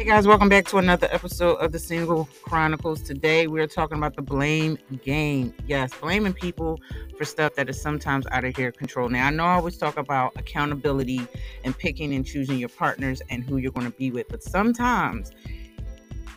Hey guys, welcome back to another episode of the Single Chronicles. Today we're talking about the blame game. Yes, blaming people for stuff that is sometimes out of your control. Now, I know I always talk about accountability and picking and choosing your partners and who you're going to be with, but sometimes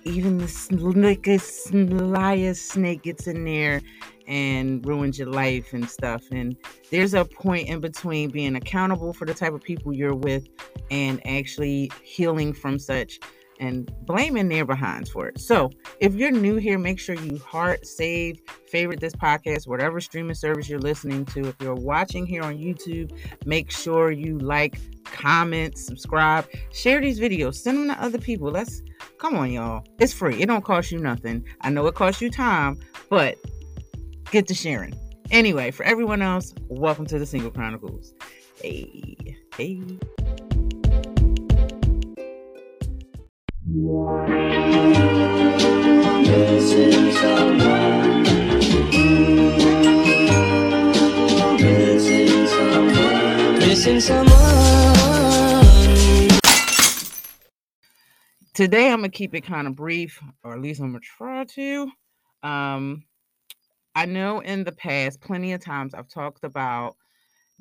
even the slickest, slyest snake gets in there and ruins your life and stuff. And there's a point in between being accountable for the type of people you're with and actually healing from such and blaming their behinds for it. So, if you're new here, make sure you heart, save, favorite this podcast, whatever streaming service you're listening to. If you're watching here on YouTube, make sure you like, comment, subscribe, share these videos, send them to other people. Let's come on, y'all. It's free. It don't cost you nothing. I know it costs you time, but get to sharing. Anyway, for everyone else, welcome to the Single Chronicles. Hey, hey. Today I'm gonna keep it kind of brief, or at least I'm gonna try to. Um, I know in the past, plenty of times I've talked about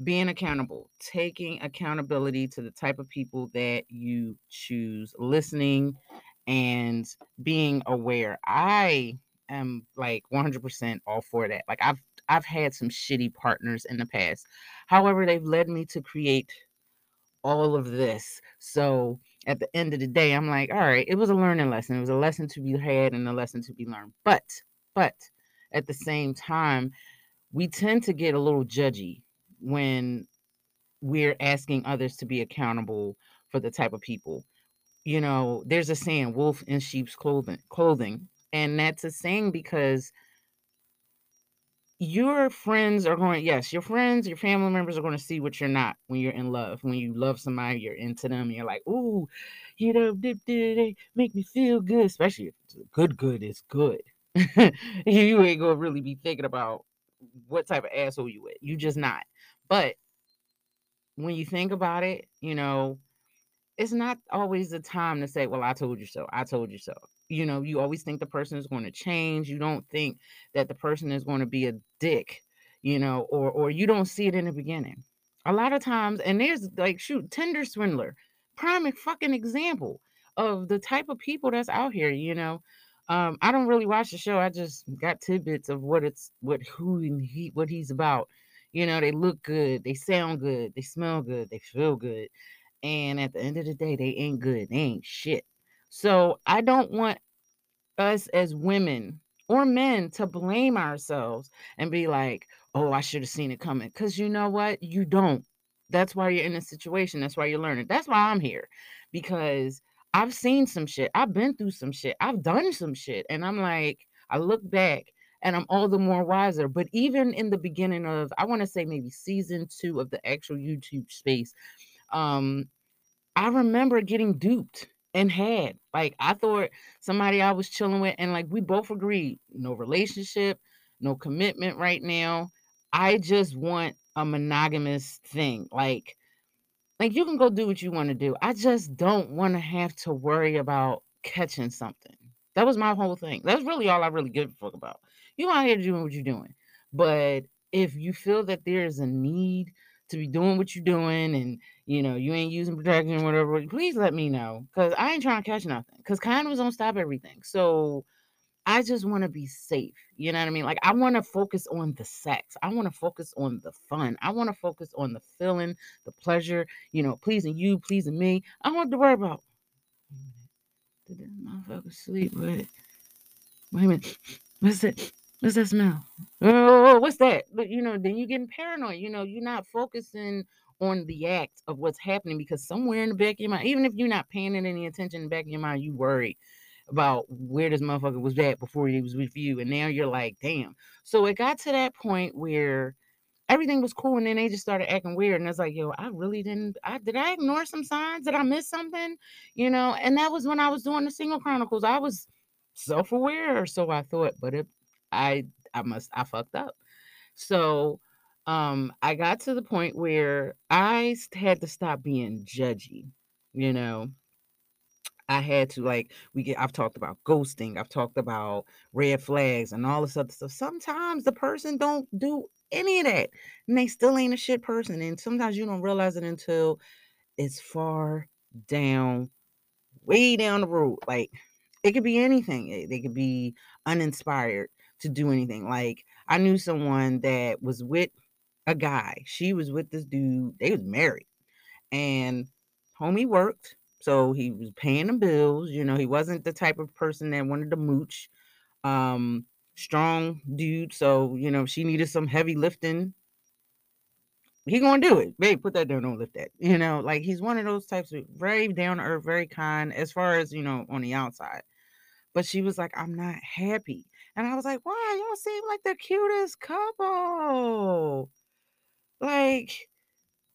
being accountable, taking accountability to the type of people that you choose, listening and being aware. I am like 100% all for that. Like I've I've had some shitty partners in the past. However, they've led me to create all of this. So at the end of the day, I'm like, all right, it was a learning lesson. It was a lesson to be had and a lesson to be learned. But but at the same time, we tend to get a little judgy when we're asking others to be accountable for the type of people. You know, there's a saying, wolf in sheep's clothing clothing. And that's a saying because your friends are going, yes, your friends, your family members are going to see what you're not when you're in love. When you love somebody, you're into them, and you're like, ooh, you know, they, make me feel good, especially if good, good is good. you ain't gonna really be thinking about what type of asshole you with. You just not. But when you think about it, you know, it's not always the time to say, Well, I told you so. I told you so. You know, you always think the person is going to change. You don't think that the person is going to be a dick, you know, or or you don't see it in the beginning. A lot of times, and there's like shoot, Tinder swindler, prime fucking example of the type of people that's out here, you know. Um, I don't really watch the show. I just got tidbits of what it's what who and he what he's about. You know, they look good, they sound good, they smell good, they feel good. And at the end of the day, they ain't good. They ain't shit. So I don't want us as women or men to blame ourselves and be like, oh, I should have seen it coming. Because you know what? You don't. That's why you're in this situation. That's why you're learning. That's why I'm here. Because I've seen some shit. I've been through some shit. I've done some shit. And I'm like, I look back and I'm all the more wiser. But even in the beginning of, I want to say maybe season two of the actual YouTube space, um, I remember getting duped and had. Like I thought somebody I was chilling with, and like we both agreed, no relationship, no commitment right now. I just want a monogamous thing. Like, like you can go do what you want to do. I just don't want to have to worry about catching something. That was my whole thing. That's really all I really give a fuck about. You out here doing what you're doing. But if you feel that there is a need to be doing what you're doing and you know you ain't using protection or whatever, please let me know. Cause I ain't trying to catch nothing. Cause condoms don't stop everything. So I just want to be safe. You know what I mean? Like I want to focus on the sex. I want to focus on the fun. I want to focus on the feeling, the pleasure, you know, pleasing you, pleasing me. I don't want to worry about did that motherfucker sleep with it? Wait a minute. What's that? What's that smell? Oh, what's that? But you know, then you're getting paranoid. You know, you're not focusing on the act of what's happening because somewhere in the back of your mind, even if you're not paying it any attention in the back of your mind, you worry about where this motherfucker was at before he was with you. And now you're like, damn. So it got to that point where everything was cool and then they just started acting weird. And it's like, yo, I really didn't I did I ignore some signs? Did I miss something? You know, and that was when I was doing the single chronicles. I was self-aware, so I thought, but it I I must I fucked up. So um I got to the point where I had to stop being judgy, you know. I had to like we get I've talked about ghosting, I've talked about red flags and all this other stuff. Sometimes the person don't do any of that and they still ain't a shit person. And sometimes you don't realize it until it's far down, way down the road. Like it could be anything. They could be uninspired to do anything. Like I knew someone that was with a guy. She was with this dude. They was married. And homie worked. So he was paying the bills. You know, he wasn't the type of person that wanted to mooch. Um, strong dude. So, you know, she needed some heavy lifting. He gonna do it. Babe, put that down, don't lift that. You know, like he's one of those types of very down to earth, very kind as far as, you know, on the outside. But she was like, I'm not happy. And I was like, why? Y'all seem like the cutest couple. Like,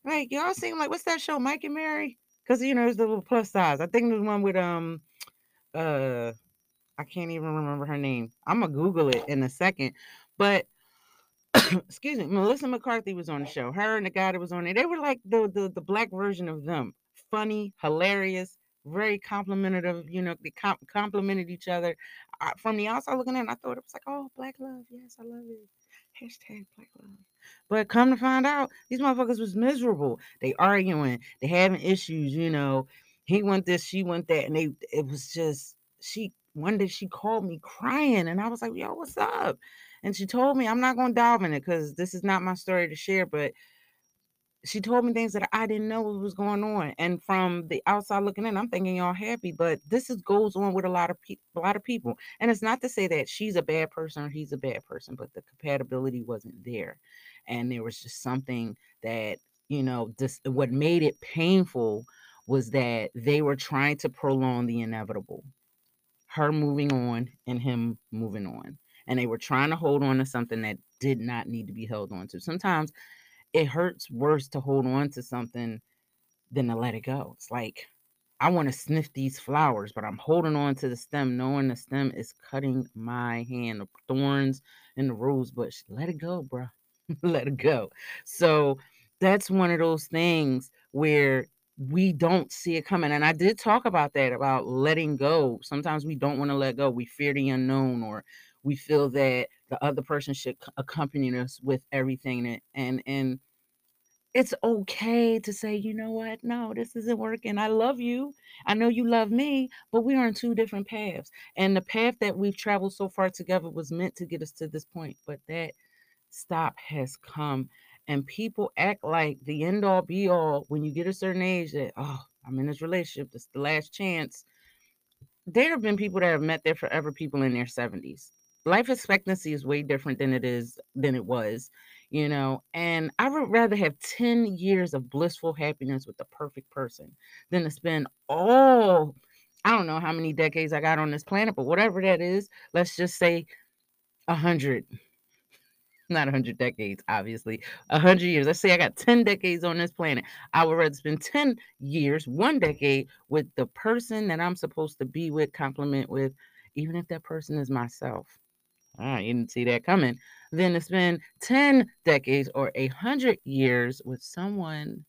like y'all seem like what's that show, Mike and Mary? Because you know, it's the little plus size. I think the one with um uh I can't even remember her name. I'm gonna Google it in a second. But excuse me, Melissa McCarthy was on the show. Her and the guy that was on it, they were like the the, the black version of them. Funny, hilarious, very complimentary. You know, they com- complimented each other. Uh, I, from the outside looking in, I thought it was like, oh, black love. Yes, I love it. Hashtag black love. But come to find out, these motherfuckers was miserable. They arguing, they having issues. You know, he went this, she went that, and they it was just she. One day she called me crying, and I was like, "Yo, what's up?" And she told me, I'm not to dive in it because this is not my story to share, but she told me things that I didn't know was going on. And from the outside looking in, I'm thinking y'all happy, but this is goes on with a lot of people, a lot of people. And it's not to say that she's a bad person or he's a bad person, but the compatibility wasn't there. And there was just something that, you know, this what made it painful was that they were trying to prolong the inevitable. Her moving on and him moving on. And they were trying to hold on to something that did not need to be held on to. Sometimes it hurts worse to hold on to something than to let it go. It's like I want to sniff these flowers, but I'm holding on to the stem, knowing the stem is cutting my hand, the thorns in the rose bush. Let it go, bro. let it go. So that's one of those things where we don't see it coming. And I did talk about that about letting go. Sometimes we don't want to let go. We fear the unknown or we feel that the other person should accompany us with everything and and it's okay to say, you know what? No, this isn't working. I love you. I know you love me, but we are on two different paths. And the path that we've traveled so far together was meant to get us to this point. But that stop has come. And people act like the end all be all when you get a certain age that, oh, I'm in this relationship. This is the last chance. There have been people that have met their forever people in their 70s. Life expectancy is way different than it is than it was you know and i would rather have 10 years of blissful happiness with the perfect person than to spend all i don't know how many decades i got on this planet but whatever that is let's just say a hundred not a hundred decades obviously a hundred years. Let's say i got 10 decades on this planet. I would rather spend 10 years one decade with the person that i'm supposed to be with compliment with even if that person is myself You didn't see that coming. Than to spend 10 decades or a hundred years with someone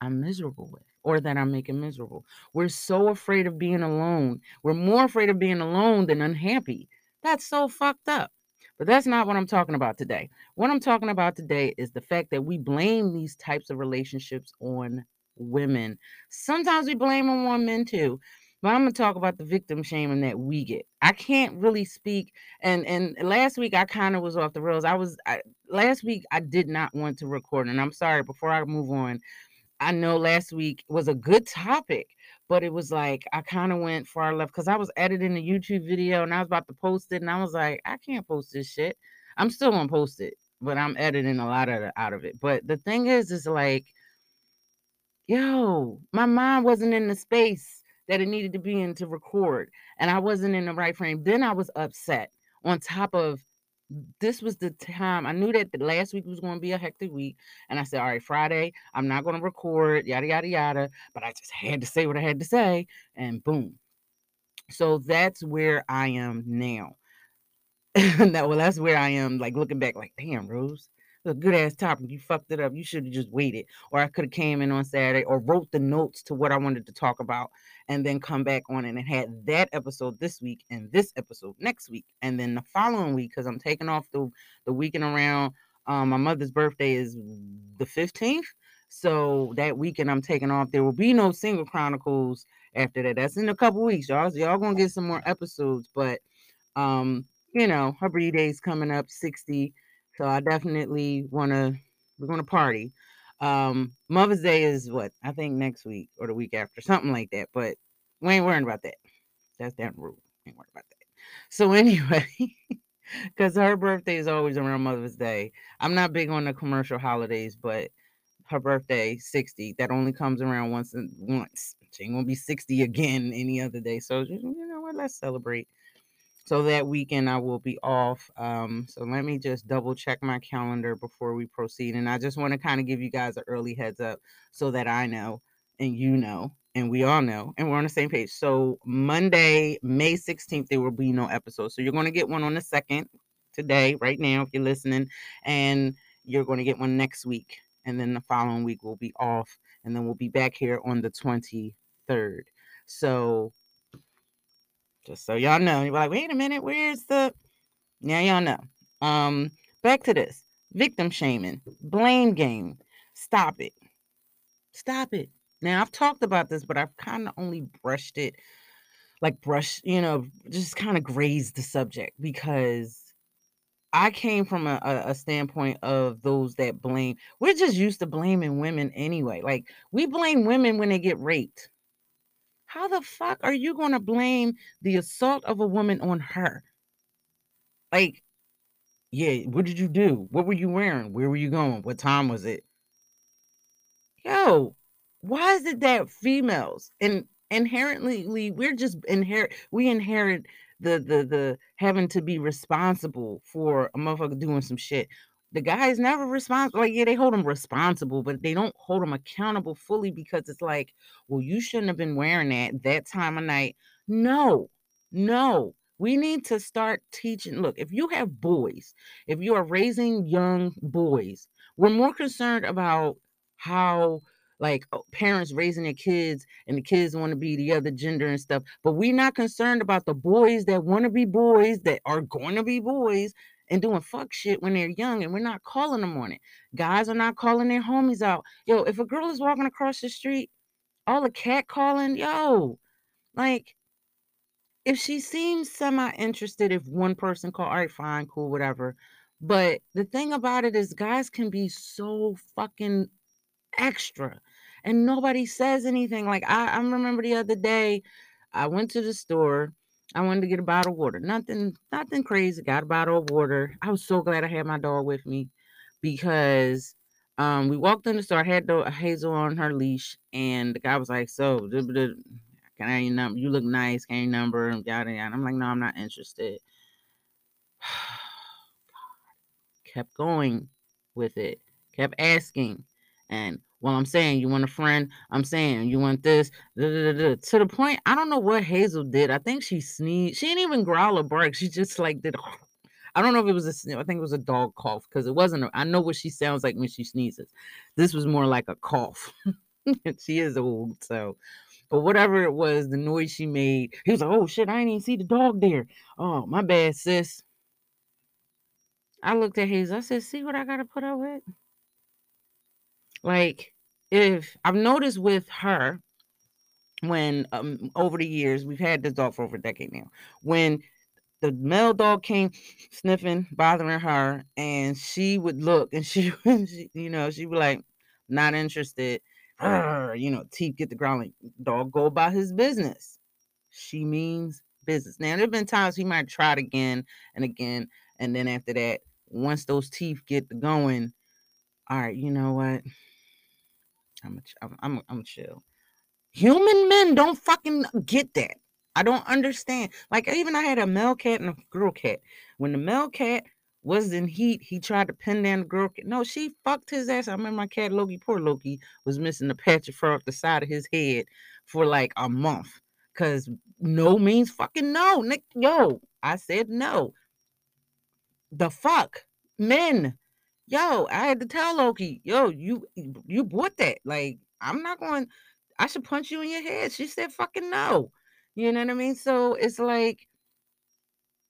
I'm miserable with or that I'm making miserable. We're so afraid of being alone. We're more afraid of being alone than unhappy. That's so fucked up. But that's not what I'm talking about today. What I'm talking about today is the fact that we blame these types of relationships on women. Sometimes we blame them on men too. But I'm gonna talk about the victim shaming that we get. I can't really speak, and and last week I kind of was off the rails. I was I, last week I did not want to record, and I'm sorry. Before I move on, I know last week was a good topic, but it was like I kind of went far left because I was editing the YouTube video and I was about to post it, and I was like, I can't post this shit. I'm still gonna post it, but I'm editing a lot of it out of it. But the thing is, is like, yo, my mind wasn't in the space that it needed to be in to record, and I wasn't in the right frame. Then I was upset. On top of this was the time I knew that the last week was going to be a hectic week, and I said, "All right, Friday, I'm not going to record, yada yada yada." But I just had to say what I had to say, and boom. So that's where I am now. that well, that's where I am. Like looking back, like, damn, Rose, a good ass topic. You fucked it up. You should have just waited. Or I could have came in on Saturday or wrote the notes to what I wanted to talk about and then come back on it and had that episode this week and this episode next week. And then the following week, because I'm taking off the, the weekend around um, my mother's birthday is the 15th. So that weekend I'm taking off. There will be no single chronicles after that. That's in a couple weeks, y'all. So y'all gonna get some more episodes, but um, you know, her birthday's coming up 60. So I definitely wanna we're gonna party. Um, Mother's Day is what I think next week or the week after, something like that. But we ain't worrying about that. That's that rule. Ain't worried about that. So anyway, because her birthday is always around Mother's Day. I'm not big on the commercial holidays, but her birthday, 60, that only comes around once and once. She ain't gonna be 60 again any other day. So you know what, let's celebrate. So that weekend I will be off. Um, so let me just double check my calendar before we proceed. And I just want to kind of give you guys an early heads up so that I know and you know and we all know and we're on the same page. So Monday, May 16th, there will be no episode. So you're going to get one on the second today, right now, if you're listening, and you're going to get one next week. And then the following week we'll be off, and then we'll be back here on the 23rd. So just so y'all know, you're like, wait a minute, where's the now y'all know. Um, back to this victim shaming, blame game. Stop it. Stop it. Now I've talked about this, but I've kind of only brushed it, like brush, you know, just kind of grazed the subject because I came from a, a, a standpoint of those that blame. We're just used to blaming women anyway. Like we blame women when they get raped. How the fuck are you going to blame the assault of a woman on her? Like, yeah, what did you do? What were you wearing? Where were you going? What time was it? Yo, why is it that females and inherently we're just inherit we inherit the the the having to be responsible for a motherfucker doing some shit. The guys never responsible. Like, yeah, they hold them responsible, but they don't hold them accountable fully because it's like, well, you shouldn't have been wearing that that time of night. No, no. We need to start teaching. Look, if you have boys, if you are raising young boys, we're more concerned about how like parents raising their kids and the kids want to be the other gender and stuff but we're not concerned about the boys that want to be boys that are going to be boys and doing fuck shit when they're young and we're not calling them on it. Guys are not calling their homies out. Yo if a girl is walking across the street all the cat calling yo like if she seems semi interested if one person call all right fine cool whatever. But the thing about it is guys can be so fucking extra and nobody says anything. Like I, I remember the other day i went to the store i wanted to get a bottle of water. Nothing nothing crazy. Got a bottle of water. I was so glad i had my dog with me because um we walked in the store. I had the hazel on her leash and the guy was like so can i number you look nice. Can I your number? And yada yada. I'm like no i'm not interested. Kept going with it. Kept asking. And well, I'm saying you want a friend. I'm saying you want this. da, da, da, da," To the point, I don't know what Hazel did. I think she sneezed. She didn't even growl or bark. She just like did. I don't know if it was a. I think it was a dog cough because it wasn't. A, I know what she sounds like when she sneezes. This was more like a cough. she is old, so. But whatever it was, the noise she made, he was like, "Oh shit, I didn't even see the dog there. Oh, my bad, sis." I looked at Hazel. I said, "See what I got to put up with." Like, if I've noticed with her, when um, over the years we've had this dog for over a decade now, when the male dog came sniffing, bothering her, and she would look and she, you know, she would be like, not interested. You know, teeth get the growling. Dog go about his business. She means business. Now there have been times he might try it again and again, and then after that, once those teeth get going, all right, you know what? I'm a, I'm I'm chill. Human men don't fucking get that. I don't understand. Like even I had a male cat and a girl cat. When the male cat was in heat, he tried to pin down the girl cat. No, she fucked his ass. I remember my cat Loki, poor Loki, was missing a patch of fur off the side of his head for like a month. Cause no means fucking no. Nick, yo, I said no. The fuck? Men. Yo, I had to tell Loki, yo, you you bought that. Like, I'm not going. I should punch you in your head. She said, fucking no. You know what I mean? So it's like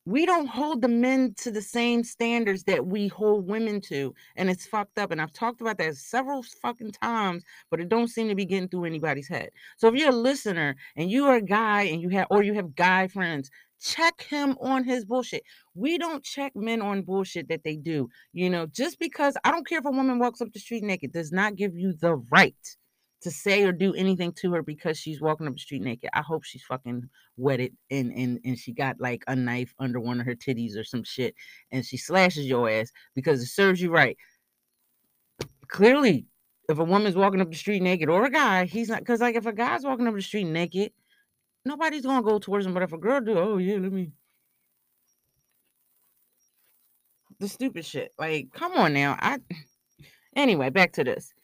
we don't hold the men to the same standards that we hold women to and it's fucked up and i've talked about that several fucking times but it don't seem to be getting through anybody's head. So if you're a listener and you're a guy and you have or you have guy friends check him on his bullshit. We don't check men on bullshit that they do you know just because i don't care if a woman walks up the street naked does not give you the right to say or do anything to her because she's walking up the street naked. I hope she's fucking wetted and and and she got like a knife under one of her titties or some shit and she slashes your ass because it serves you right. Clearly, if a woman's walking up the street naked or a guy, he's not because like if a guy's walking up the street naked, nobody's gonna go towards him. But if a girl do, oh yeah, let me the stupid shit. Like, come on now. I anyway, back to this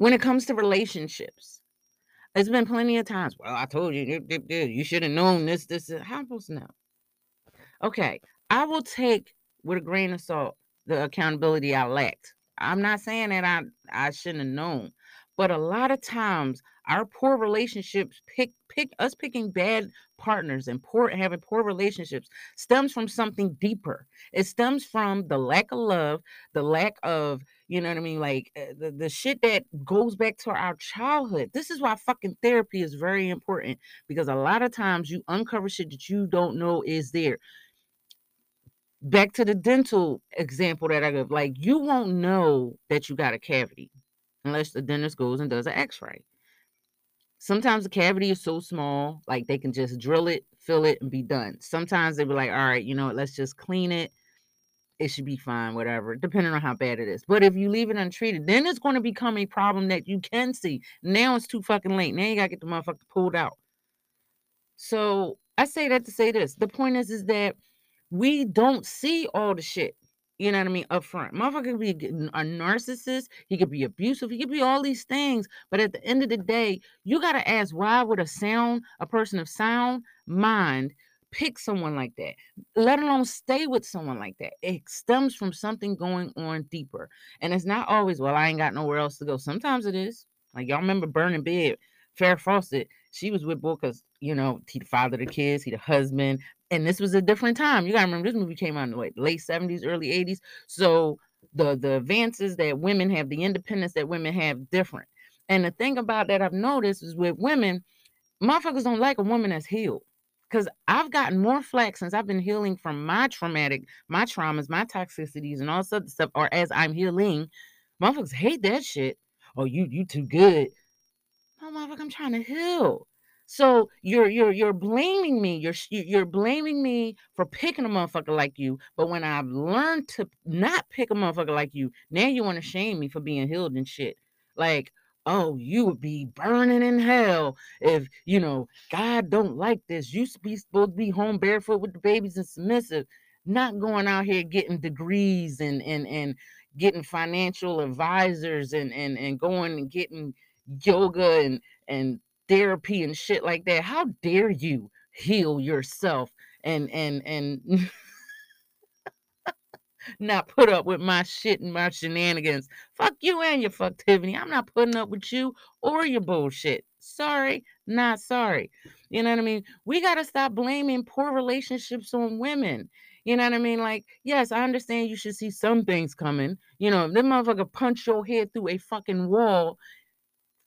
when it comes to relationships, there's been plenty of times. Well, I told you, you should have known this, this. How am supposed to know? Okay, I will take with a grain of salt the accountability I lacked. I'm not saying that I I shouldn't have known, but a lot of times our poor relationships pick pick us picking bad partners and poor having poor relationships stems from something deeper. It stems from the lack of love, the lack of you know what I mean? Like uh, the, the shit that goes back to our childhood. This is why fucking therapy is very important because a lot of times you uncover shit that you don't know is there. Back to the dental example that I give, like you won't know that you got a cavity unless the dentist goes and does an x-ray. Sometimes the cavity is so small, like they can just drill it, fill it, and be done. Sometimes they be like, all right, you know what, let's just clean it it should be fine, whatever, depending on how bad it is. But if you leave it untreated, then it's going to become a problem that you can see. Now it's too fucking late. Now you gotta get the motherfucker pulled out. So I say that to say this. The point is, is that we don't see all the shit. You know what I mean? Up front. Motherfucker could be a narcissist. He could be abusive. He could be all these things. But at the end of the day, you gotta ask why would a sound, a person of sound mind pick someone like that, let alone stay with someone like that. It stems from something going on deeper. And it's not always, well, I ain't got nowhere else to go. Sometimes it is. Like y'all remember Burning Bed, Farrah Fawcett, she was with Bull because, you know, he the father of the kids, he the husband. And this was a different time. You gotta remember this movie came out in the late, late 70s, early 80s. So the the advances that women have, the independence that women have different. And the thing about that I've noticed is with women, motherfuckers don't like a woman that's healed because I've gotten more flack since I've been healing from my traumatic, my traumas, my toxicities, and all this stuff, or as I'm healing. Motherfuckers hate that shit. Oh, you you too good. No, motherfucker, I'm trying to heal. So you're you're you're blaming me. You're you're blaming me for picking a motherfucker like you. But when I've learned to not pick a motherfucker like you, now you want to shame me for being healed and shit. Like, oh, you would be burning in hell if you know God don't like this. You be supposed to be home barefoot with the babies and submissive, not going out here getting degrees and and and getting financial advisors and and and going and getting yoga and and therapy and shit like that. How dare you heal yourself and and and not put up with my shit and my shenanigans. Fuck you and your fucktivity. I'm not putting up with you or your bullshit. Sorry, not sorry. You know what I mean? We got to stop blaming poor relationships on women. You know what I mean? Like, yes, I understand you should see some things coming. You know, if that motherfucker punch your head through a fucking wall,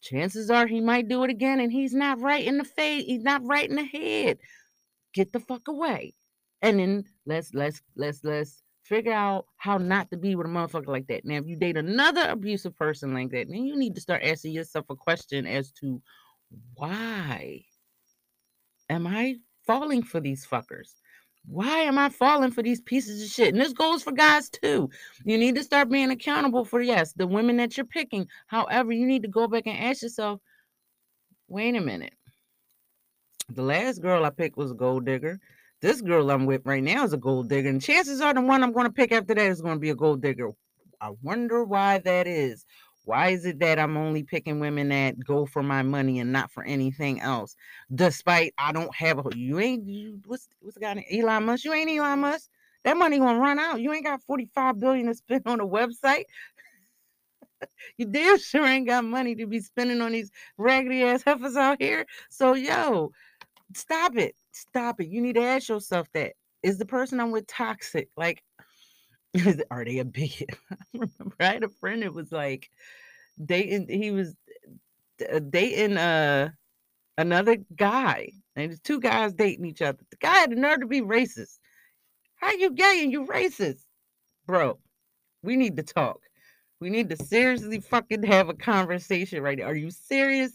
chances are he might do it again and he's not right in the face. He's not right in the head. Get the fuck away. And then let's let's let's let's figure out how not to be with a motherfucker like that. Now, if you date another abusive person like that, then you need to start asking yourself a question as to why am I falling for these fuckers? Why am I falling for these pieces of shit? And this goes for guys too. You need to start being accountable for, yes, the women that you're picking. However, you need to go back and ask yourself, wait a minute. The last girl I picked was a gold digger this girl I'm with right now is a gold digger, and chances are the one I'm going to pick after that is going to be a gold digger. I wonder why that is. Why is it that I'm only picking women that go for my money and not for anything else? Despite I don't have a you ain't you, what's what's the guy named Elon Musk? You ain't Elon Musk. That money gonna run out. You ain't got 45 billion to spend on a website. you damn sure ain't got money to be spending on these raggedy ass heifers out here. So yo, stop it. Stop it. You need to ask yourself that. Is the person I'm with toxic? Like, are they a bigot? I remember I had a friend that was like dating, he was uh, dating uh another guy. And there's two guys dating each other. The guy had the nerve to be racist. How you gay and you racist? Bro, we need to talk. We need to seriously fucking have a conversation right now. Are you serious?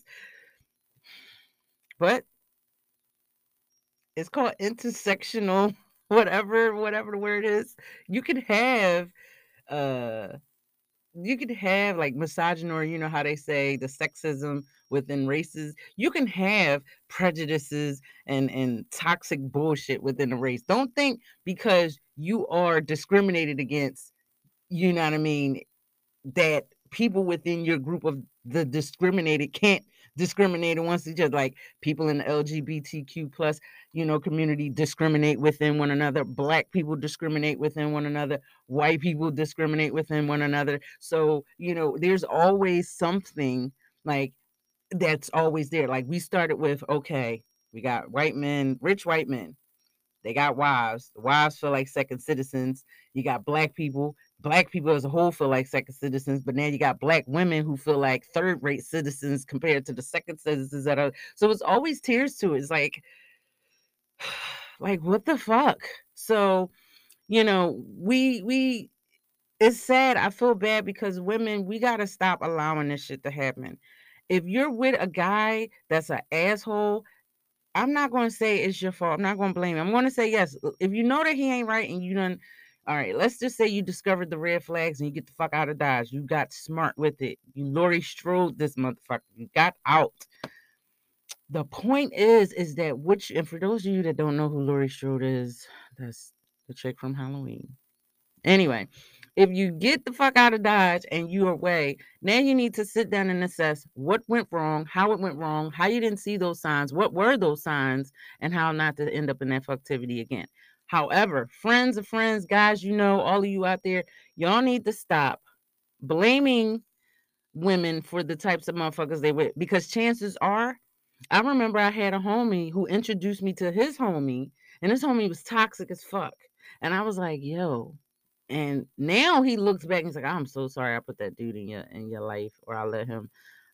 But it's called intersectional, whatever, whatever the word is. You can have uh you could have like misogyny, or you know how they say the sexism within races. You can have prejudices and and toxic bullshit within a race. Don't think because you are discriminated against, you know what I mean, that people within your group of the discriminated can't discriminate against each other like people in the lgbtq plus you know community discriminate within one another black people discriminate within one another white people discriminate within one another. So you know there's always something like that's always there. Like we started with okay we got white men rich white men they got wives the wives feel like second citizens you got black people black people as a whole feel like second citizens, but now you got black women who feel like third rate citizens compared to the second citizens that are so it's always tears to it. It's like like what the fuck? So, you know, we we it's sad. I feel bad because women, we gotta stop allowing this shit to happen. If you're with a guy that's an asshole, I'm not gonna say it's your fault. I'm not gonna blame him. I'm gonna say yes. Uh, if you know that he ain't right and you done all right, let's just say you discovered the red flags and you get the fuck out of Dodge. You got smart with it. You Laurie Strode this motherfucker. You got out. The point is, is that which, and for those of you that don't know who Laurie Strode is, that's the chick from Halloween. Anyway, if you get the fuck out of Dodge and you're away, now you need to sit down and assess what went wrong, how it went wrong, how you didn't see those signs, what were those signs, and how not to end up in that fucktivity again. However, friends of friends, guys, you know, all of you out there, y'all need to stop blaming women for the types of motherfuckers they with because chances are, I remember I had a homie who introduced me to his homie, and his homie was toxic as fuck. And I was like, yo. And now he looks back and he's like, I'm so sorry I put that dude in your in your life, or I let him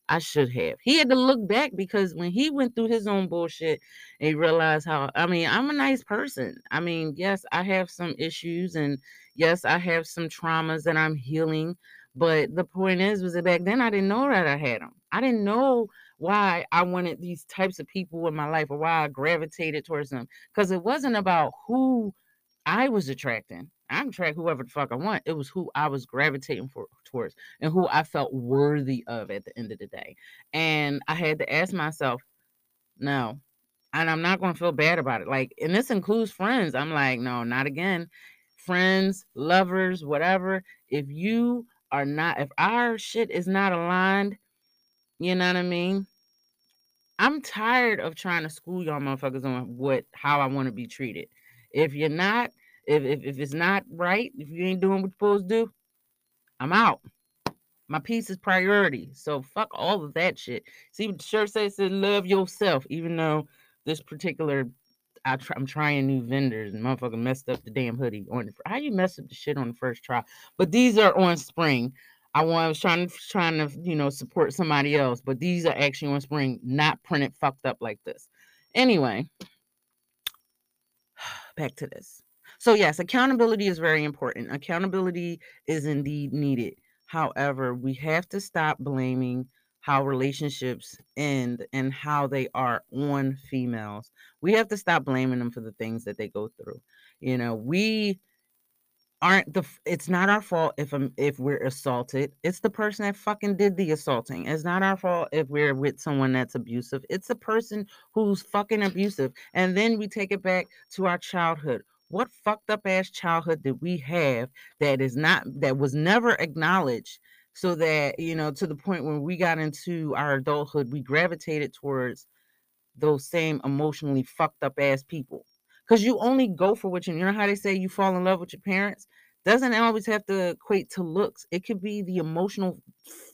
I should have. He had to look back because when he went through his own bullshit he realized how, I mean, I'm a nice person. I mean, yes, I have some issues and yes, I have some traumas that I'm healing. But the point is, was that back then I didn't know that I had them. I didn't know why I wanted these types of people in my life or why I gravitated towards them. Because it wasn't about who I was attracting. I can track whoever the fuck I want. It was who I was gravitating for towards and who I felt worthy of at the end of the day. And I had to ask myself, no. And I'm not gonna feel bad about it. Like, and this includes friends. I'm like, no, not again. Friends, lovers, whatever. If you are not, if our shit is not aligned, you know what I mean? I'm tired of trying to school y'all motherfuckers on what how I want to be treated. If you're not, if, if if it's not right, if you ain't doing what you're supposed to do, I'm out. My peace is priority. So fuck all of that shit. See the shirt says? Love yourself. Even though this particular, I I'm trying new vendors and motherfucker messed up the damn hoodie on the. How you mess up the shit on the first try? But these are on spring. I was trying to trying to you know support somebody else, but these are actually on spring, not printed fucked up like this. Anyway, back to this. So, yes, accountability is very important. Accountability is indeed needed. However, we have to stop blaming how relationships end and how they are on females. We have to stop blaming them for the things that they go through. You know, we aren't the it's not our fault if um, if we're assaulted it's the person that fucking did the assaulting it's not our fault if we're with someone that's abusive it's the person who's fucking abusive and then we take it back to our childhood what fucked up ass childhood did we have that is not that was never acknowledged so that you know to the point when we got into our adulthood we gravitated towards those same emotionally fucked up ass people Because you only go for what you, you know how they say you fall in love with your parents? Doesn't always have to equate to looks. It could be the emotional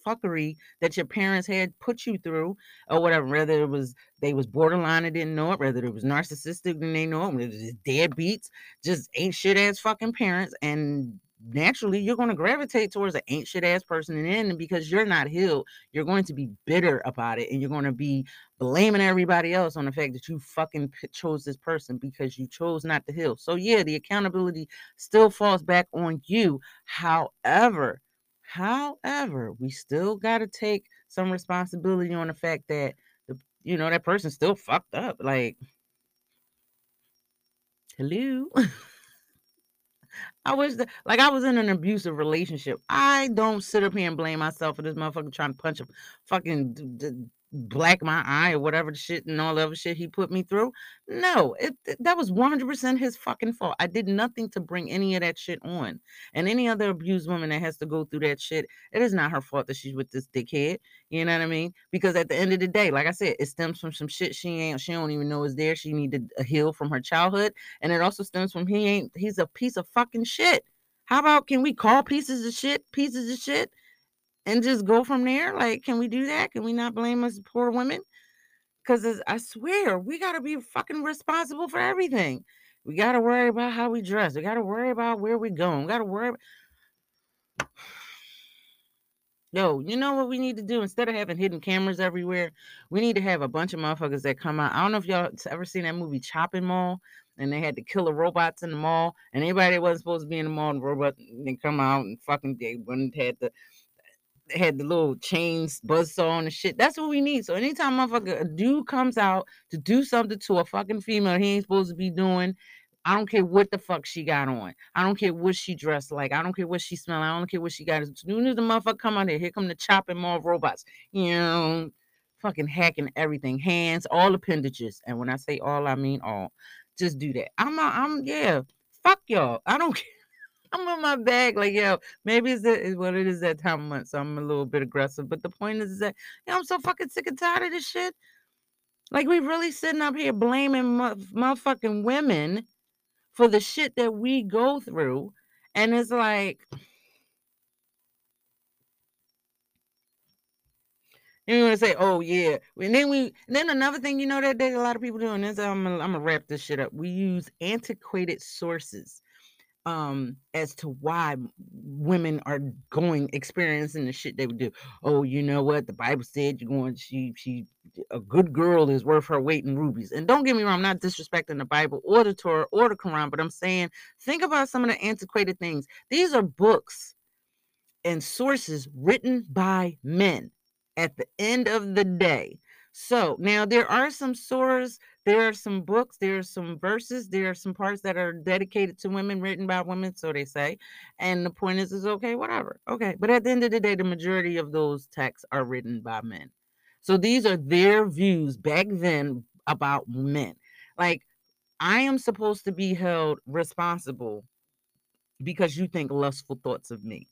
fuckery that your parents had put you through or whatever. Whether it was they was borderline and didn't know it, whether it was narcissistic and they know it, whether it was deadbeats, just ain't shit ass fucking parents and naturally you're going to gravitate towards an shit ass person and then because you're not healed you're going to be bitter about it and you're going to be blaming everybody else on the fact that you fucking chose this person because you chose not to heal. So yeah the accountability still falls back on you. However however we still got to take some responsibility on the fact that the you know that person still fucked up like hello I wish that, like, I was in an abusive relationship. I don't sit up here and blame myself for this motherfucker trying to punch a fucking black my eye or whatever the shit and all the other shit he put me through. No, it, that was 100% his fucking fault. I did nothing to bring any of that shit on. And any other abused woman that has to go through that shit, it is not her fault that she's with this dickhead. You know what I mean? Because at the end of the day, like I said, it stems from some shit she ain't, she don't even know is there. She needed to uh, heal from her childhood. And it also stems from he ain't, he's a piece of fucking shit. How about can we call pieces of shit pieces of shit and just go from there? Like, can we do that? Can we not blame us poor women? Because I swear, we got to be fucking responsible for everything. We got to worry about how we dress. We got to worry about where we're going. We got to worry. Yo, you know what we need to do? Instead of having hidden cameras everywhere, we need to have a bunch of motherfuckers that come out. I don't know if y'all ever seen that movie Chopping Mall, and they had to kill the robots in the mall, and anybody that wasn't supposed to be in the mall, the robot, they come out and fucking they went had the had the little chains buzzsaw on and shit. That's what we need. So anytime motherfucker a dude comes out to do something to a fucking female he ain't supposed to be doing, I don't care what the fuck she got on. I don't care what she dressed like. I don't care what she smell. I don't care what she got. As soon as the motherfucker come out here, here come the chopping mall robots. You know, fucking hacking everything, hands, all appendages. And when I say all, I mean all. Just do that. I'm, a, I'm, yeah. Fuck y'all. I don't care. I'm on my bag, like yo. Maybe it's, it's what it is that time of month, so I'm a little bit aggressive. But the point is that yo, I'm so fucking sick and tired of this shit. Like we really sitting up here blaming mo- motherfucking women for the shit that we go through, and it's like. And we want to say, oh yeah, and then we, then another thing, you know that that a lot of people doing gonna, I'm gonna wrap this shit up. We use antiquated sources um as to why women are going experiencing the shit they would do. Oh, you know what? The Bible said you're going she she a good girl is worth her weight in rubies. And don't get me wrong, I'm not disrespecting the Bible or the Torah or the Quran, but I'm saying think about some of the antiquated things. These are books and sources written by men at the end of the day. So now there are some sources, there are some books, there are some verses, there are some parts that are dedicated to women, written by women, so they say. And the point is, is okay, whatever. Okay. But at the end of the day, the majority of those texts are written by men. So these are their views back then about men. Like, I am supposed to be held responsible because you think lustful thoughts of me.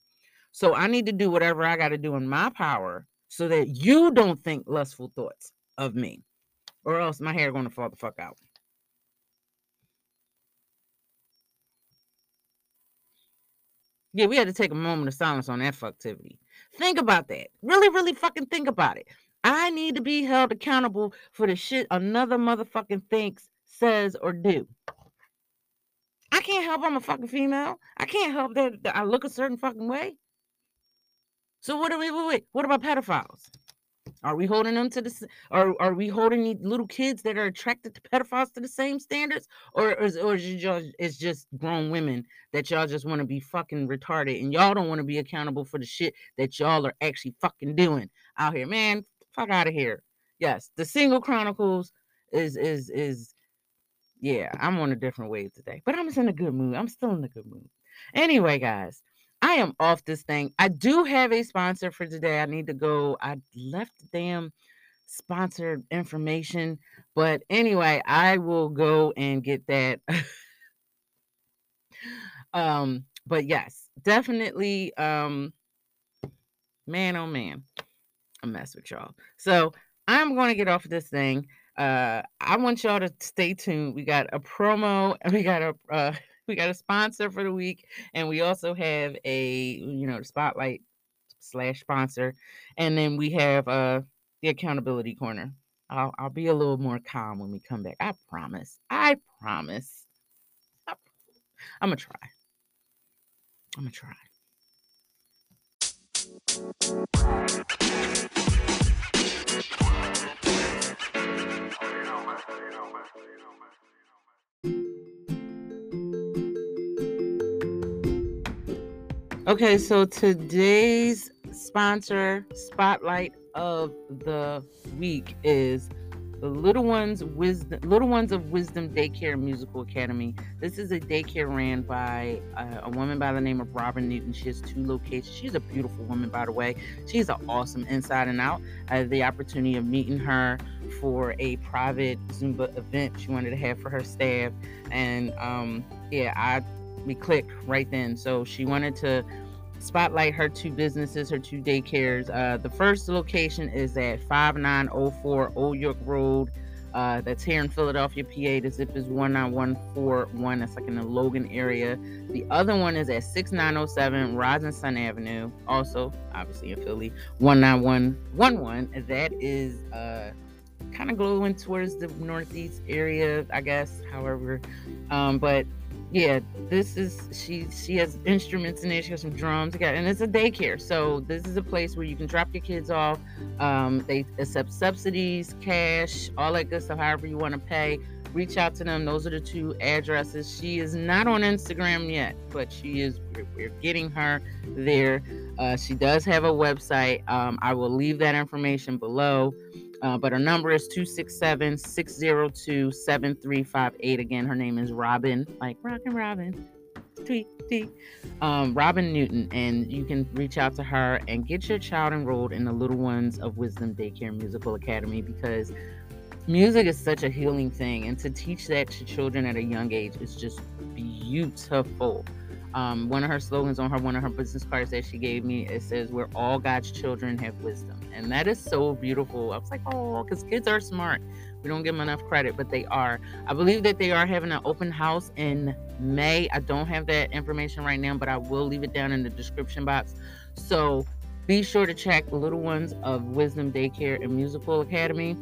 So I need to do whatever I got to do in my power so that you don't think lustful thoughts of me, or else my hair gonna fall the fuck out. Yeah, we had to take a moment of silence on that fucktivity. Think about that. Really, really fucking think about it. I need to be held accountable for the shit another motherfucking thinks, says, or do. I can't help I'm a fucking female. I can't help that, that I look a certain fucking way. So what are we wait, wait, what about pedophiles? Are we holding them to the are are we holding these little kids that are attracted to pedophiles to the same standards? Or is or is just it's just grown women that y'all just want to be fucking retarded and y'all don't want to be accountable for the shit that y'all are actually fucking doing out here. Man, fuck out of here. Yes, the single chronicles is is is yeah, I'm on a different wave today. But I'm just in a good mood. I'm still in a good mood. Anyway, guys, I am off this thing. I do have a sponsor for today. I need to go. I left the damn sponsored information. But anyway, I will go and get that. um, but yes, definitely um man oh man. I mess with y'all. So I'm going to get off of this thing. uh, I want y'all to stay tuned. We got a promo and we got a uh, we got a sponsor for the week, and we also have a you know spotlight slash sponsor, and then we have uh the accountability corner. I'll I'll be a little more calm when we come back. I promise. I promise. I, I'm gonna try. I'm gonna try. Okay, so today's sponsor spotlight of the week is the Little Ones Wisdom Little Ones of Wisdom Daycare Musical Academy. This is a daycare ran by uh, a woman by the name of Robin Newton. She has two locations. She's a beautiful woman, by the way. She's an awesome inside and out. I had the opportunity of meeting her for a private Zumba event she wanted to have for her staff, and um, yeah, I we clicked right then. So she wanted to spotlight her two businesses, her two daycares. Uh, the first location is at 5904 Old York Road. Uh, that's here in Philadelphia, PA. The zip is 19141. That's like in the Logan area. The other one is at 6907 Rising Sun Avenue, also obviously in Philly, 19111. That is uh, kind of going towards the northeast area, I guess, however. Um, but yeah, this is she she has instruments in there, she has some drums together, and it's a daycare. So this is a place where you can drop your kids off. Um, they accept subsidies, cash, all that good stuff, however you want to pay. Reach out to them. Those are the two addresses. She is not on Instagram yet, but she is we're, we're getting her there. Uh, she does have a website. Um, I will leave that information below. Uh, but her number is 267 602 7358. Again, her name is Robin, like Rockin' Robin. Tweet, tweet. Um, Robin Newton, and you can reach out to her and get your child enrolled in the Little Ones of Wisdom Daycare Musical Academy because music is such a healing thing, and to teach that to children at a young age is just beautiful. Um, one of her slogans on her one of her business cards that she gave me it says we're all god's children have wisdom and that is so beautiful i was like oh because kids are smart we don't give them enough credit but they are i believe that they are having an open house in may i don't have that information right now but i will leave it down in the description box so be sure to check the little ones of wisdom daycare and musical academy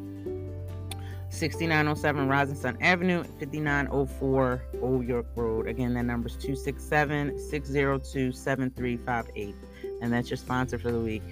6907 Rising Sun Avenue, 5904 Old York Road. Again, that number is 267 602 7358. And that's your sponsor for the week.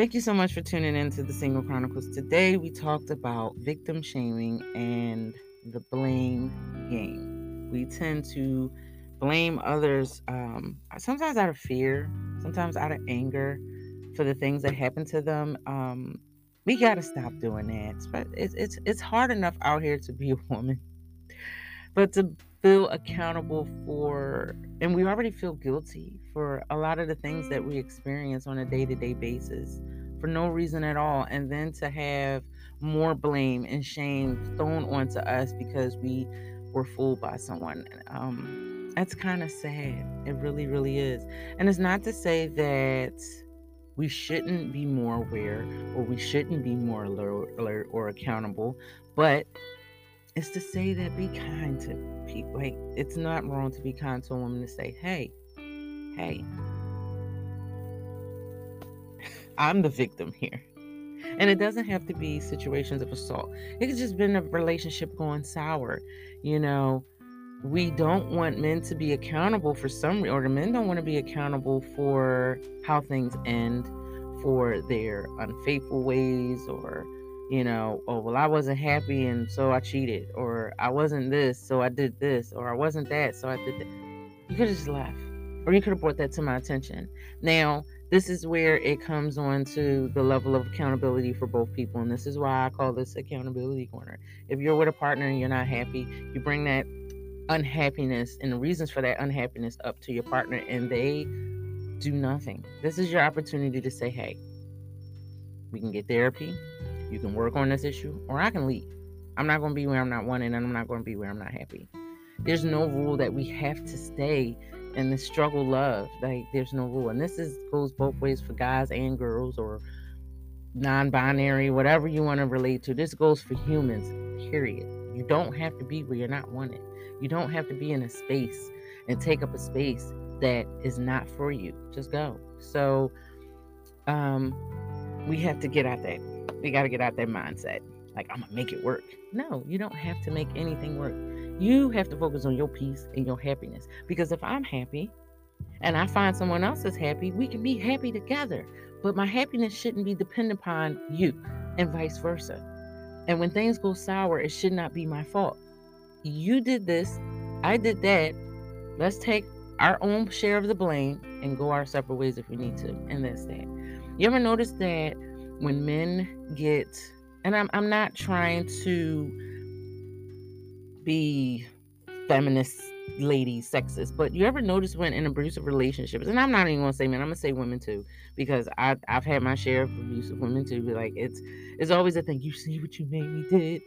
Thank you so much for tuning in to the Single Chronicles. Today we talked about victim shaming and the blame game. We tend to blame others um, sometimes out of fear, sometimes out of anger for the things that happen to them. Um, we got to stop doing that. But it's, it's it's hard enough out here to be a woman, but to feel accountable for, and we already feel guilty for a lot of the things that we experience on a day to day basis for no reason at all. And then to have more blame and shame thrown onto us because we were fooled by someone. Um, that's kind of sad. It really, really is. And it's not to say that we shouldn't be more aware or we shouldn't be more alert, or accountable, but it's to say that be kind to people. Like, it's not wrong to be kind to a woman to say, hey, hey, I'm the victim here. And it doesn't have to be situations of assault. It could just been a relationship going sour. You know, we don't want men to be accountable for some or men don't want to be accountable for how things end, for their unfaithful ways or you know, oh well I wasn't happy and so I cheated, or I wasn't this, so I did this, or I wasn't that, so I did that. You could have just left. Or you could have brought that to my attention. Now, this is where it comes on to the level of accountability for both people. And this is why I call this accountability corner. If you're with a partner and you're not happy, you bring that unhappiness and the reasons for that unhappiness up to your partner and they do nothing. This is your opportunity to say, hey, We can get therapy. You can work on this issue, or I can leave. I'm not going to be where I'm not wanted, and I'm not going to be where I'm not happy. There's no rule that we have to stay in the struggle love. Like there's no rule, and this is goes both ways for guys and girls, or non-binary, whatever you want to relate to. This goes for humans. Period. You don't have to be where you're not wanted. You don't have to be in a space and take up a space that is not for you. Just go. So, um, we have to get out that. We got to get out that mindset. Like I'm gonna make it work. No, you don't have to make anything work. You have to focus on your peace and your happiness. Because if I'm happy, and I find someone else is happy, we can be happy together. But my happiness shouldn't be dependent upon you, and vice versa. And when things go sour, it should not be my fault. You did this, I did that. Let's take our own share of the blame and go our separate ways if we need to. And that's that. You ever notice that when men get, and I'm, I'm not trying to be feminist lady sexist but you ever notice when in abusive relationships and i'm not even gonna say men i'm gonna say women too because I, i've had my share of abusive women too but like it's it's always a thing you see what you made me did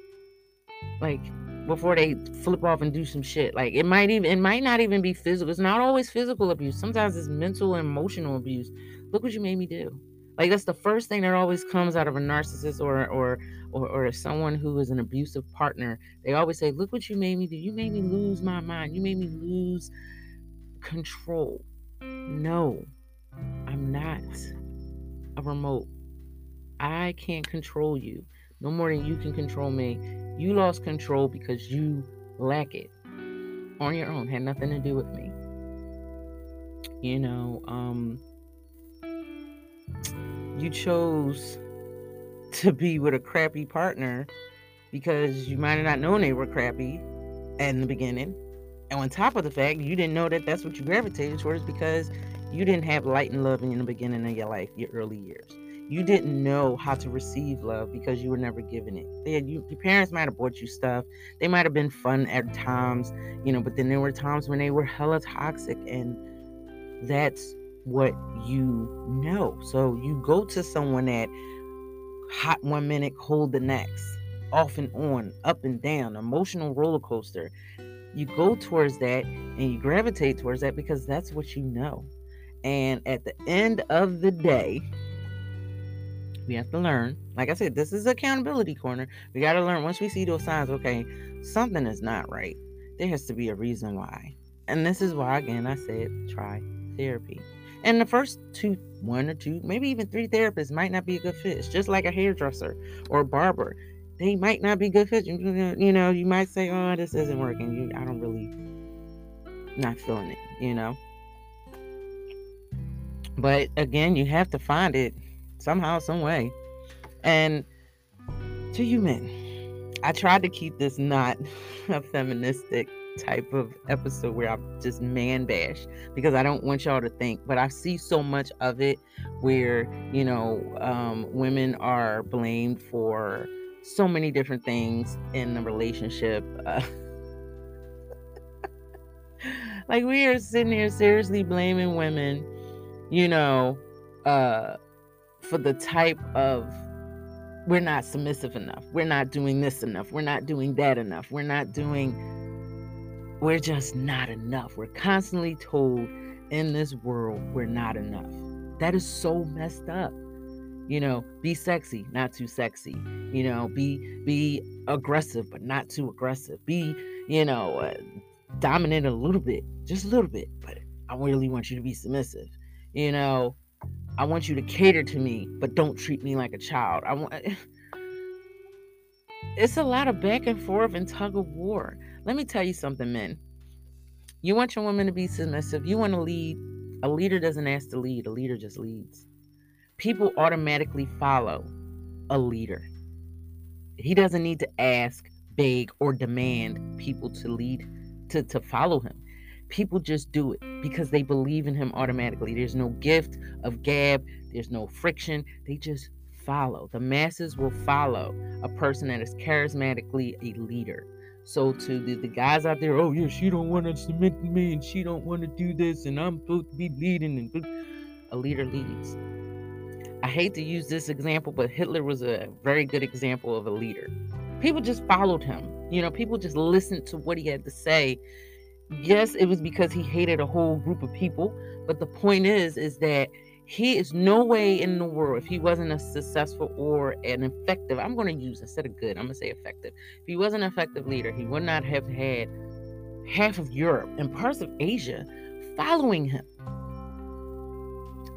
like before they flip off and do some shit like it might even it might not even be physical it's not always physical abuse sometimes it's mental and emotional abuse look what you made me do like that's the first thing that always comes out of a narcissist or or or, or someone who is an abusive partner. They always say, "Look what you made me do. You made me lose my mind. You made me lose control." No, I'm not a remote. I can't control you no more than you can control me. You lost control because you lack it on your own. Had nothing to do with me. You know, um, you chose to be with a crappy partner because you might have not known they were crappy in the beginning. And on top of the fact, you didn't know that that's what you gravitated towards because you didn't have light and love in the beginning of your life, your early years. You didn't know how to receive love because you were never given it. They had, you, your parents might have bought you stuff. They might have been fun at times, you know, but then there were times when they were hella toxic, and that's what you know. So you go to someone that hot one minute, cold the next, off and on, up and down, emotional roller coaster. You go towards that and you gravitate towards that because that's what you know. And at the end of the day, we have to learn. Like I said, this is accountability corner. We got to learn once we see those signs, okay, something is not right. There has to be a reason why. And this is why, again, I said try therapy. And the first two, one or two, maybe even three therapists might not be a good fit. It's just like a hairdresser or a barber. They might not be good fit. You know, you might say, "Oh, this isn't working." You, I don't really, not feeling it. You know. But again, you have to find it somehow, some way. And to you men, I tried to keep this not a feministic type of episode where I just man bash because I don't want y'all to think, but I see so much of it where, you know, um, women are blamed for so many different things in the relationship. Uh, like we are sitting here seriously blaming women, you know, uh, for the type of we're not submissive enough. We're not doing this enough. We're not doing that enough. We're not doing we're just not enough. We're constantly told in this world we're not enough. That is so messed up. You know, be sexy, not too sexy. You know, be be aggressive, but not too aggressive. Be, you know, uh, dominant a little bit, just a little bit, but I really want you to be submissive. You know, I want you to cater to me, but don't treat me like a child. I want it's a lot of back and forth and tug of war. Let me tell you something, men. You want your woman to be submissive. You want to lead. A leader doesn't ask to lead, a leader just leads. People automatically follow a leader. He doesn't need to ask, beg, or demand people to lead, to, to follow him. People just do it because they believe in him automatically. There's no gift of gab, there's no friction. They just follow. The masses will follow a person that is charismatically a leader. So to the, the guys out there, oh yeah, she don't want to submit to me and she don't want to do this and I'm supposed to be leading and a leader leads. I hate to use this example, but Hitler was a very good example of a leader. People just followed him. You know, people just listened to what he had to say. Yes, it was because he hated a whole group of people, but the point is is that he is no way in the world if he wasn't a successful or an effective i'm going to use instead of good i'm going to say effective. If he was an effective leader he would not have had half of europe and parts of asia following him.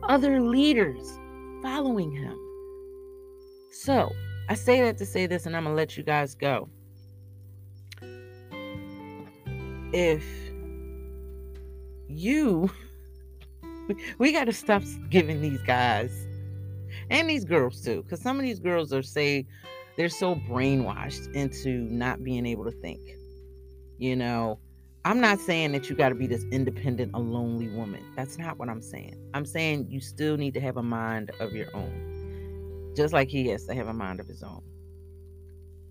Other leaders following him. So i say that to say this and i'm going to let you guys go. If you. We got to stop giving these guys and these girls too because some of these girls are say they're so brainwashed into not being able to think you know? I'm not saying that you got to be this independent a lonely woman. That's not what i'm saying. I'm saying you still need to have a mind of your own just like he has to have a mind of his own.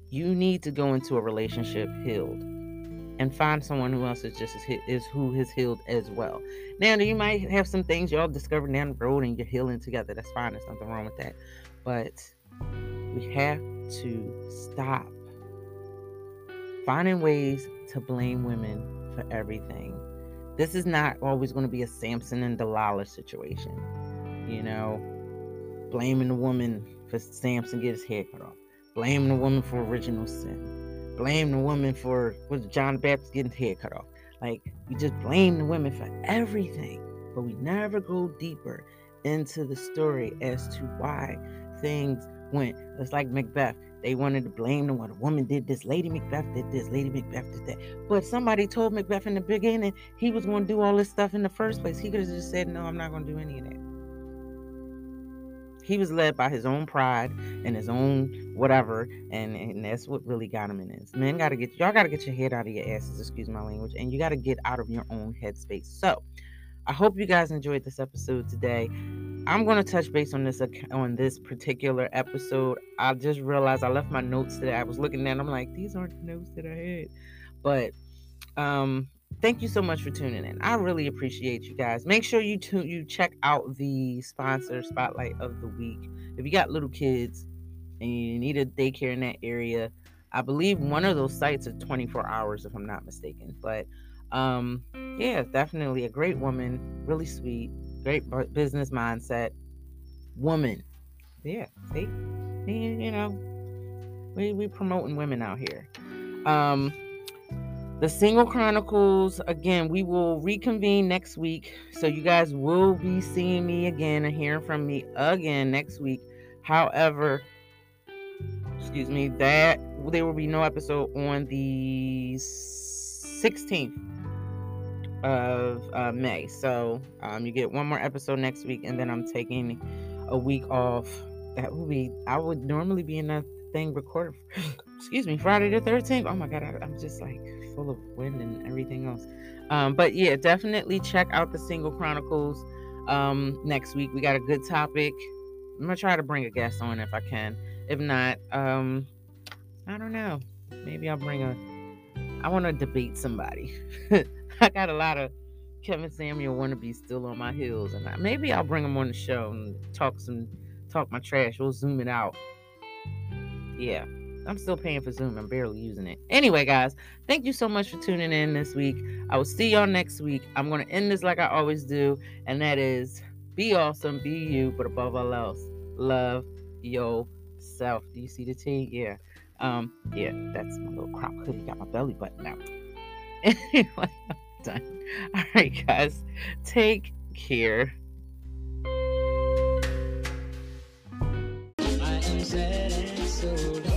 You need to go into a relationship healed and find someone who else is just as is who is healed as well. Now you might have some things y'all discover down the road and you're healing together. That's fine. There's nothing wrong with that. But we have to stop finding ways to blame women for everything. This is not always going to be a Samson and Delilah situation. You know, blaming the woman for Samson get his head cut off, blaming the woman for original sin blame the woman for was John Baptist getting his head cut off. Like we just blame the women for everything, but we never go deeper into the story as to why things went. It's like Macbeth. They wanted to blame the one. The woman did this. Lady Macbeth did this. Lady Macbeth did that. But somebody told Macbeth in the beginning he was going to do all this stuff in the first place. He could have just said, "No, I'm not going to do any of that." He was led by his own pride and his own whatever, and, and that's what really got him in this. Men gotta get y'all gotta get your head out of your asses, excuse my language, and you gotta get out of your own headspace. So I hope you guys enjoyed this episode today. I'm going to touch base on this on this particular episode. I just realized I left my notes today. I was looking at them, I'm like, these aren't the notes that I had. But um thank you so much for tuning in. I really appreciate you guys. Make sure you tune you check out the sponsor spotlight of the week. If you got little kids and you need a daycare in that area, I believe one of those sites is 24 hours if I'm not mistaken. But um yeah, definitely a great woman, really sweet, great business mindset woman. Yeah, see? You know, we we promoting women out here. Um the single chronicles again we will reconvene next week. So you guys will be seeing me again and hearing from me again next week. However excuse me that there will be no episode on the 16th of uh, may. So um, you get one more episode next week and then i'm taking a week off. That would be i would normally be in that thing recorded excuse me friday the 13th oh my god I, i'm just like full of wind and everything else. Um, but yeah, definitely check out the Single Chronicles um, next week. We got a good topic. I'm gonna try to bring a guest on if I can. If not, um, I don't know. Maybe I'll bring a. I want to debate somebody. I got a lot of Kevin Samuels wannabes still on my heels, and I, maybe I'll bring them on the show and talk some, talk my trash. We'll zoom it out. Yeah. I'm still paying for Zoom. I'm barely using it. Anyway, guys, thank you so much for tuning in this week. I will see y'all next week. I'm going to end this like I always do, and that is be awesome, be you, but above all else, love yourself. Do you see the T? Yeah. Um, yeah, that's my little crop hoodie. Got my belly button out. Anyway, I'm done. All right, guys, take care. I am sad